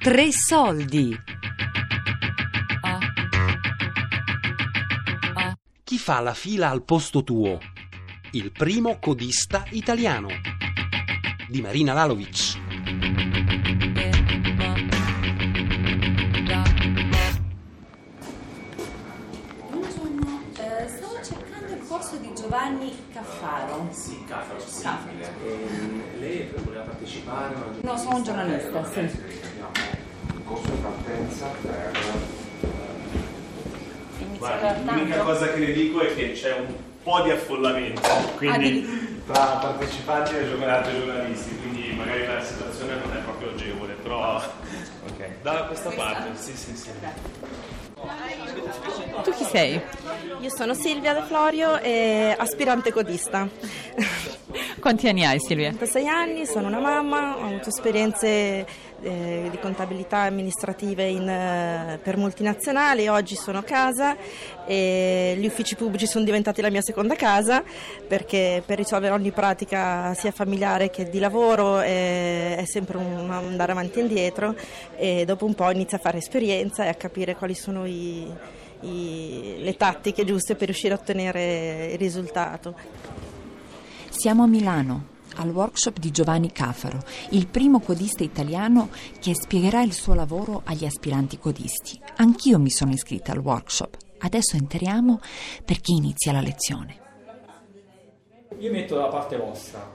Tre soldi. Chi fa la fila al posto tuo? Il primo codista italiano. Di Marina Lalovic. Caffaro. Sì, Cafaro, sì. Cafaro. Ehm, lei voleva partecipare? No, sono un giornalista, sì. Abbiamo un corso di partenza per... Inizierà Guarda, l'unica cosa che le dico è che c'è un po' di affollamento, quindi tra partecipanti e giornalisti e giornalisti, quindi magari la situazione non è proprio agevole, però ok, da questa parte, sì sì sì. Tu chi sei? Io sono Silvia De Florio e aspirante codista. Quanti anni hai Silvia? 36 anni, sono una mamma, ho avuto esperienze eh, di contabilità amministrative in, eh, per multinazionali, oggi sono a casa e gli uffici pubblici sono diventati la mia seconda casa perché per risolvere ogni pratica sia familiare che di lavoro eh, è sempre un andare avanti e indietro e dopo un po' inizia a fare esperienza e a capire quali sono i- i- le tattiche giuste per riuscire a ottenere il risultato. Siamo a Milano, al workshop di Giovanni Cafaro, il primo codista italiano che spiegherà il suo lavoro agli aspiranti codisti. Anch'io mi sono iscritta al workshop. Adesso entriamo perché inizia la lezione. Io metto dalla parte vostra.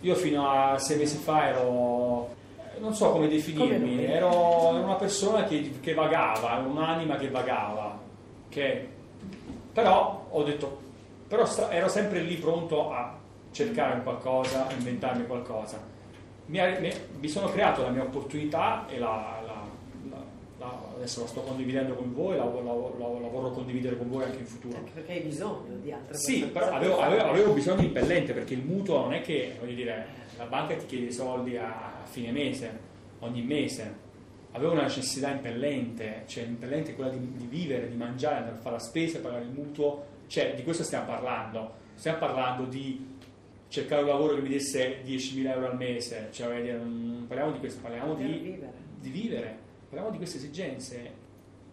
Io fino a sei mesi fa ero, non so come definirmi, ero una persona che, che vagava, un'anima che vagava, che però ho detto, però stra- ero sempre lì pronto a cercare qualcosa, a inventarmi qualcosa. Mi, ha- mi- mi sono creato la mia opportunità e la, la- la- adesso la sto condividendo con voi, la, vorrò condividere con voi anche in futuro. Anche perché hai bisogno di altre Sì, cose. però avevo, avevo- avevo bisogno impellente perché il mutuo non è che, voglio dire, la banca ti chiede i soldi a fine mese, ogni mese. Avevo una necessità impellente, cioè impellente è quella di, di vivere, di mangiare, andare a fare la spesa, pagare il mutuo, cioè di questo stiamo parlando. Stiamo parlando di cercare un lavoro che mi desse 10.000 euro al mese, cioè non parliamo di questo, parliamo di vivere. di vivere, parliamo di queste esigenze.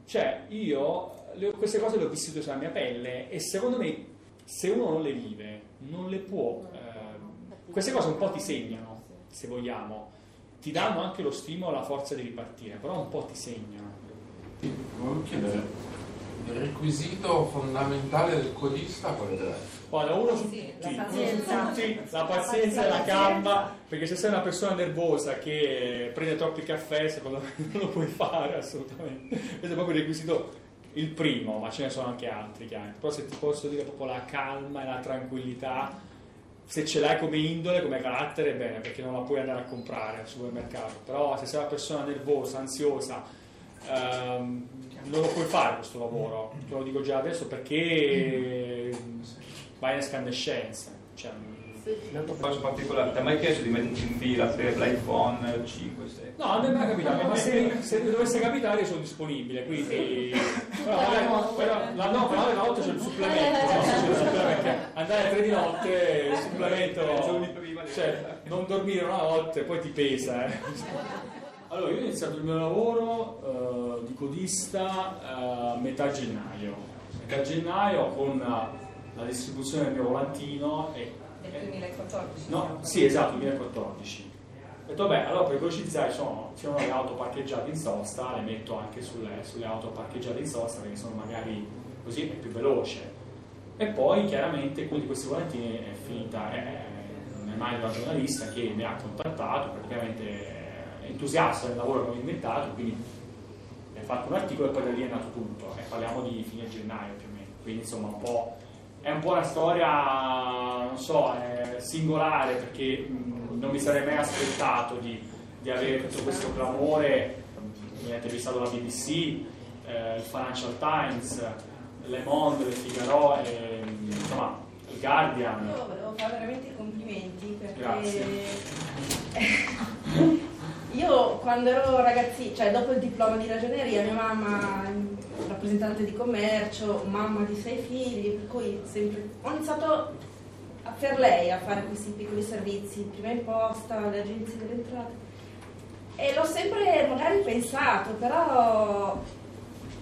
Cioè, io le- queste cose le ho vissute sulla mia pelle e secondo me se uno non le vive, non le può. ehm, queste cose un po' ti segnano, se vogliamo, ti danno anche lo stimolo, la forza di ripartire, però un po' ti segnano. Volevo chiedere, il requisito fondamentale del codista qual è? Guarda, uno su Sì, tutti, la uno su pazienza. tutti, la pazienza e la calma, perché se sei una persona nervosa che prende troppi caffè, secondo me non lo puoi fare assolutamente. Questo è proprio il requisito, il primo, ma ce ne sono anche altri chiaramente. Però se ti posso dire proprio la calma e la tranquillità, se ce l'hai come indole, come carattere, bene, perché non la puoi andare a comprare al supermercato. Però se sei una persona nervosa, ansiosa, ehm, non lo puoi fare questo lavoro, te lo dico già adesso perché vai in escandescenza. Cioè, Un caso particolare, ti ha mai chiesto di metterti in fila per l'iPhone 5, 6? No, non è mai capitato, ma se, se dovesse capitare io sono disponibile, quindi... Però, magari- però, la, no, però la notte c'è il supplemento, no? C'è il supplemento, perché andare a tre di notte, il supplemento... Cioè, non dormire una notte, poi ti pesa, eh. Allora, io ho iniziato il mio lavoro eh, di codista eh, a metà gennaio. Metà gennaio con eh, la distribuzione del mio volantino e... Del 2014. No, sì, esatto, 2014. Ho detto, beh, allora per velocizzare ci sono, ci sono le auto parcheggiate in sosta, le metto anche sulle, sulle auto parcheggiate in sosta perché sono magari così è più veloce. E poi chiaramente uno di questi volantini è finita, è, non è mai una giornalista che mi ha contattato, praticamente è entusiasta del lavoro che ho inventato, quindi mi ha fatto un articolo e poi da lì è nato tutto. E parliamo di fine gennaio più o meno. Quindi insomma un po' è un po' una storia, non so, singolare perché non mi sarei mai aspettato di, di avere tutto questo clamore. Mi ha intervistato la BBC, eh, il Financial Times, Le Monde, Le Figaro, e, insomma, il Guardian. Io volevo fare veramente i complimenti perché Grazie. Io quando ero ragazzina, cioè dopo il diploma di ragioneria, mia mamma rappresentante di commercio, mamma di sei figli, per cui sempre ho iniziato a- per lei a fare questi piccoli servizi, prima in posta, le agenzie delle entrate. E l'ho sempre magari pensato, però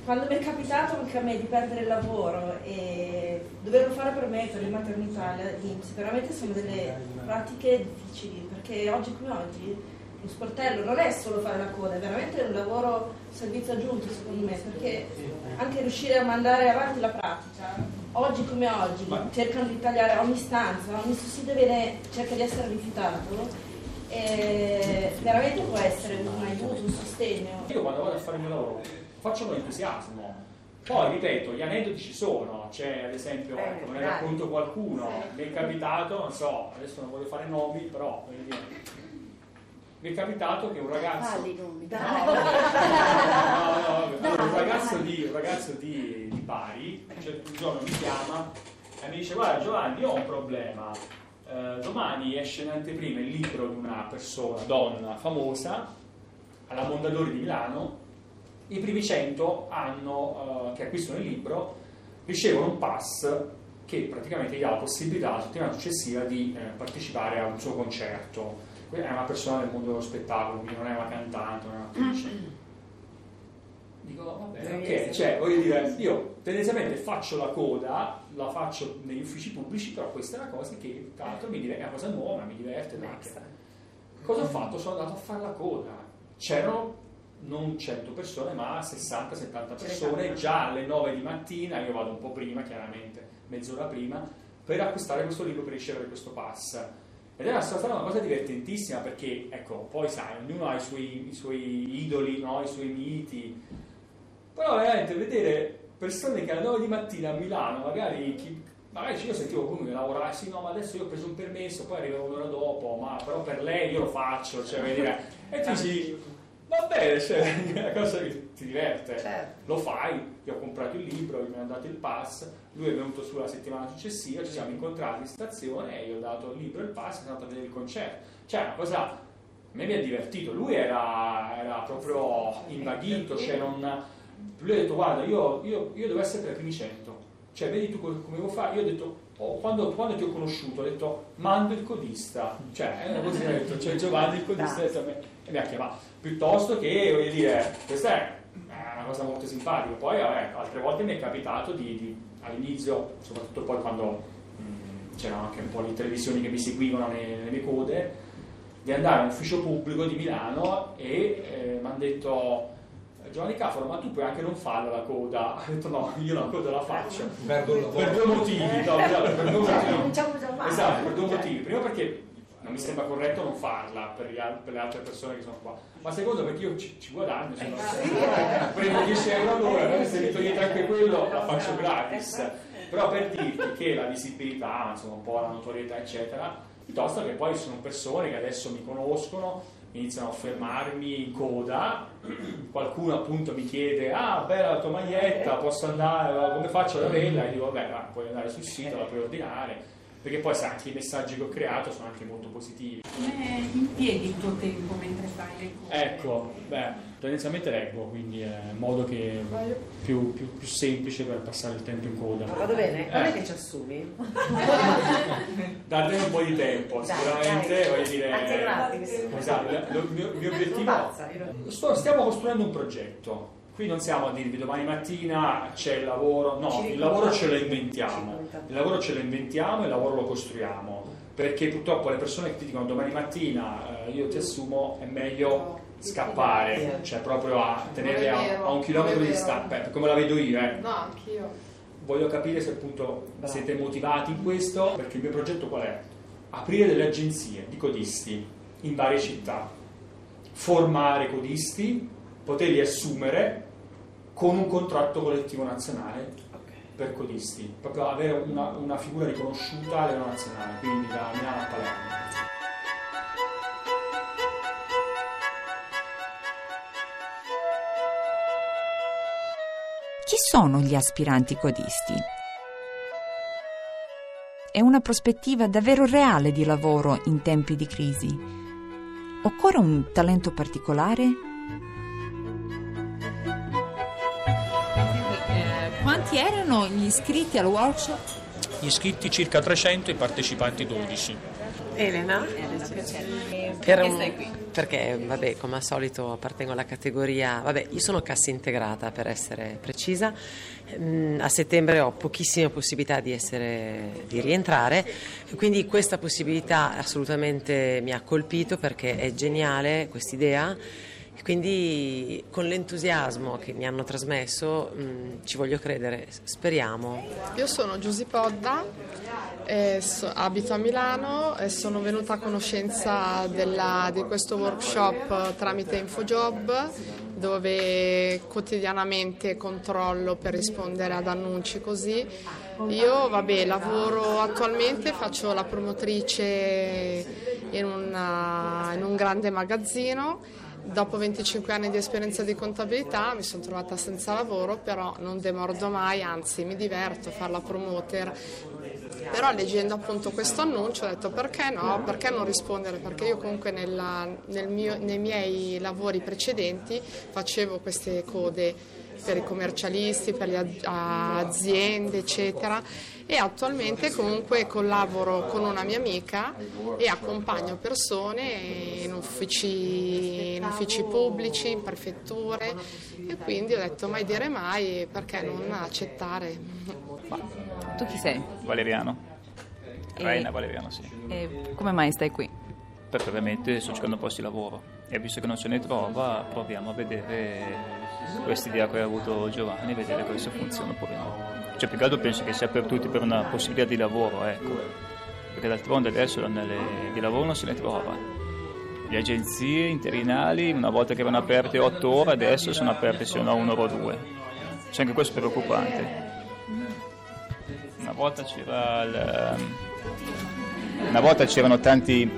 quando mi è capitato anche a me di perdere il lavoro e doverlo fare per me, per le maternità, l'INPS, veramente sono delle pratiche difficili, perché oggi come oggi lo sportello non è solo fare la coda, è veramente un lavoro servizio aggiunto secondo me, perché anche riuscire a mandare avanti la pratica, oggi come oggi, cercano di tagliare ogni stanza, ogni sussidio viene, cerca di essere rifiutato, e veramente può essere un aiuto, un sostegno. Io quando vado a fare il mio lavoro faccio con entusiasmo. Poi ripeto, gli aneddoti ci sono, c'è ad esempio, Eh, ecco, me ne racconto qualcuno, mi è capitato, non so, adesso non voglio fare nomi, però voglio dire, mi è capitato che un ragazzo... Falli No. No, no, un ragazzo, di, un ragazzo di, di Bari, un certo giorno mi chiama e mi dice guarda Giovanni, io ho un problema, Eh, domani esce in anteprima il libro di una persona, donna famosa, alla Mondadori di Milano, i primi 100 hanno, eh, che acquistano il libro ricevono un pass che praticamente gli dà la possibilità la settimana successiva di eh, partecipare a un suo concerto. È una persona del mondo dello spettacolo, quindi non è una cantante, non è un'attrice. Dico, va bene, ok, cioè, voglio dire, io tendenzialmente faccio la coda, la faccio negli uffici pubblici, però questa è una cosa che tra l'altro mi diverte, è una cosa nuova, mi diverte. Cosa ho fatto? Sono andato a fare la coda. C'erano non 100 persone, ma 60-70 persone già alle 9 di mattina, io vado un po' prima, chiaramente, mezz'ora prima, per acquistare questo libro per ricevere questo pass. Ed era stata una cosa divertentissima perché, ecco, poi sai, ognuno ha i suoi, i suoi idoli, no? i suoi miti, però veramente vedere persone che alle 9 di mattina a Milano, magari, chi- magari io sentivo qualcuno che lavorava, sì no, ma adesso io ho preso un permesso, poi arrivo un'ora dopo, ma però per lei io lo faccio, cioè, dire, e tu dici, va bene, cioè, è una cosa che ti diverte, Certo. lo fai, io ho comprato il libro, gli mi hanno dato il pass, lui è venuto su la settimana successiva, ci siamo incontrati in stazione e io ho dato il libro e il pass e sono andato a vedere il concerto, cioè è una cosa a me mi ha divertito, lui era, era proprio invaghito, cioè non... Lui ha detto guarda io, io, io devo essere tra i primi 100, cioè vedi tu come come devo fare, io ho detto oh, quando, quando ti ho conosciuto ho detto mando il codista, cioè è così ho detto, cioè Giovanni il codista. detto me, e mi ha chiamato, piuttosto che voglio dire, questa è una cosa molto simpatica, poi vabbè, altre volte mi è capitato di, di- all'inizio, soprattutto poi quando mh, c'erano anche un po' le televisioni che mi seguivano nelle, nelle mie code, di andare in ufficio pubblico di Milano e mi hanno detto Giovanni Cafaro ma tu puoi anche non farla la coda. Ho detto no io la coda la faccio. Per due motivi no, esatto, per due motivi. Male. esatto per due motivi. Primo perché non mi sembra corretto non farla per, gli al- per le altre persone che sono qua. Ma secondo perché io ci, ci guadagno se no, prendo 10 euro all'ora se mi togliete anche quello la faccio gratis. Però per dirti che la visibilità insomma un po' la notorietà eccetera piuttosto che poi sono persone che adesso mi conoscono iniziano a fermarmi in coda. Qualcuno appunto mi chiede ah bella la tua maglietta posso andare? Come faccio ad averla? E dico vabbè va, puoi andare sul sito la puoi ordinare. Perché poi sai anche i messaggi che ho creato sono anche molto positivi. Come impieghi il tuo tempo mentre fai le cose? Ecco, beh, tendenzialmente leggo, quindi è un modo che più, più- più semplice per passare il tempo in coda. Vado bene? Quando Eh, è che ci assumi? Date un po' di tempo, Dai, sicuramente, dai. voglio dire... Anche gratis. Esatto, il mio, mio obiettivo... pazza, io- Sto- stiamo costruendo un progetto. Qui non siamo a dirvi domani mattina c'è il lavoro, no, Ci il lavoro ce lo inventiamo, il lavoro ce lo inventiamo e il lavoro lo costruiamo, perché purtroppo le persone che ti dicono domani mattina eh, io ti assumo è meglio scappare, cioè proprio a è a, a un chilometro di distanza, Beh, come la vedo io, eh. No, anch'io. voglio capire se appunto siete motivati in questo, perché il mio progetto qual è? Aprire delle agenzie di codisti in varie città, formare codisti, poterli assumere con un contratto collettivo nazionale per codisti, proprio avere una, una figura riconosciuta a livello nazionale, quindi da Milano a Palermo. Chi sono gli aspiranti codisti? È una prospettiva davvero reale di lavoro in tempi di crisi. Occorre un talento particolare? Quanti erano gli iscritti al workshop? Gli iscritti circa 300, i partecipanti 12. Elena. Elena, piacere. Per Perché un- stai qui? Perché, vabbè, come al solito appartengo alla categoria, vabbè, io sono cassa integrata per essere precisa. Mm, A settembre ho pochissime possibilità di, essere, di rientrare, quindi questa possibilità assolutamente mi ha colpito perché è geniale questa idea. Quindi con l'entusiasmo che mi hanno trasmesso mm, ci voglio credere, speriamo. Io sono Giusy Podda, eh, so- abito a Milano e sono venuta a conoscenza della- di questo workshop tramite Infojob dove quotidianamente controllo per rispondere ad annunci così. Io vabbè, lavoro attualmente, faccio la promotrice in, una- in un grande magazzino. Dopo 25 anni di esperienza di contabilità mi sono trovata senza lavoro, però non demordo mai, anzi mi diverto a fare la promoter. Però leggendo appunto questo annuncio ho detto perché no, perché non rispondere? Perché io comunque nella- nel mio- nei miei lavori precedenti facevo queste code per i commercialisti, per le az- aziende, eccetera. E attualmente comunque collaboro con una mia amica e accompagno persone in uffici, in uffici pubblici, in prefetture e quindi ho detto mai dire mai perché non accettare. Tu chi sei? Valeriano. E- Reina Valeriano, sì. E come mai stai qui? Perché ovviamente sto cercando posti di lavoro e visto che non se ne trova proviamo a vedere questa idea che ha avuto Giovanni, vedere come se funziona oppure no. Cioè più che altro penso che sia per tutti per una possibilità di lavoro, ecco. Perché d'altronde adesso nelle- di lavoro non se ne trova. Le agenzie interinali una volta che erano aperte 8 ore adesso sono aperte se no 1 ora o 2. Cioè anche questo preoccupante. Una volta c'era il- una volta c'erano tanti,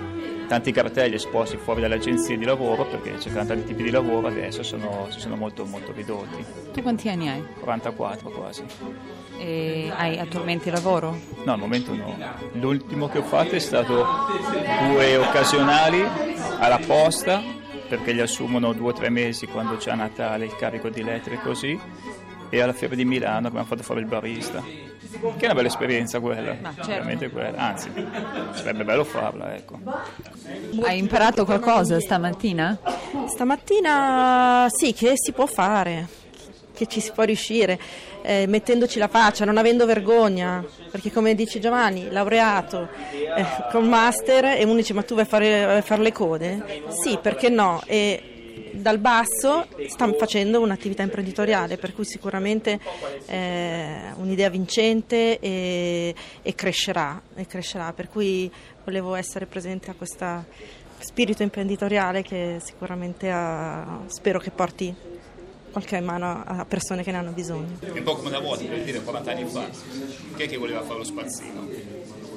tanti cartelli esposti fuori dalle agenzie di lavoro perché c'erano tanti tipi di lavoro, adesso sono, si sono molto, molto ridotti. Tu quanti anni hai? 44 quasi. E hai attualmente lavoro? No, al momento no. L'ultimo che ho fatto è stato due occasionali alla posta perché li assumono due o tre mesi quando c'è a Natale il carico di lettere così e alla Fiera di Milano che mi hanno fatto fare il barista. Che è una bella esperienza quella, Ma certo. veramente quella. Anzi, sarebbe bello farla, ecco. Hai imparato qualcosa stamattina? Stamattina sì, che si può fare, che ci si può riuscire, eh, mettendoci la faccia, non avendo vergogna, perché come dice Giovanni, laureato eh, con master e uno dice ma tu vai a fare, fare le code? Sì, perché no? E dal basso sta facendo un'attività imprenditoriale, per cui sicuramente è un'idea vincente e, e crescerà, e crescerà, per cui volevo essere presente a questo spirito imprenditoriale che sicuramente ha- spero che porti qualche mano a persone che ne hanno bisogno. È un po' come una volta, per dire 40 anni fa. Chi è che voleva fare lo spazzino?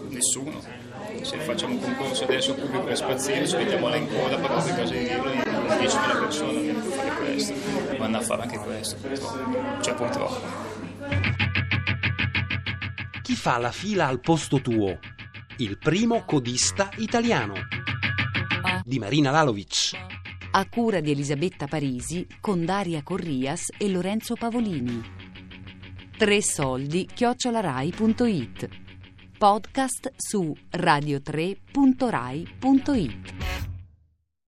Nessuno. Se facciamo un concorso adesso pubblico per spazzino, ci mettiamo là in coda per queste cose di libro, 10.000 persone a fare questo. Vanno a fare anche questo, purtroppo. Cioè purtroppo. Chi fa la fila al posto tuo? Il primo codista italiano. Di Marina Lalovic. A cura di Elisabetta Parisi con Daria Corrias e Lorenzo Pavolini. Tre soldi chiocciolarai.it. Podcast su radio3.rai.it.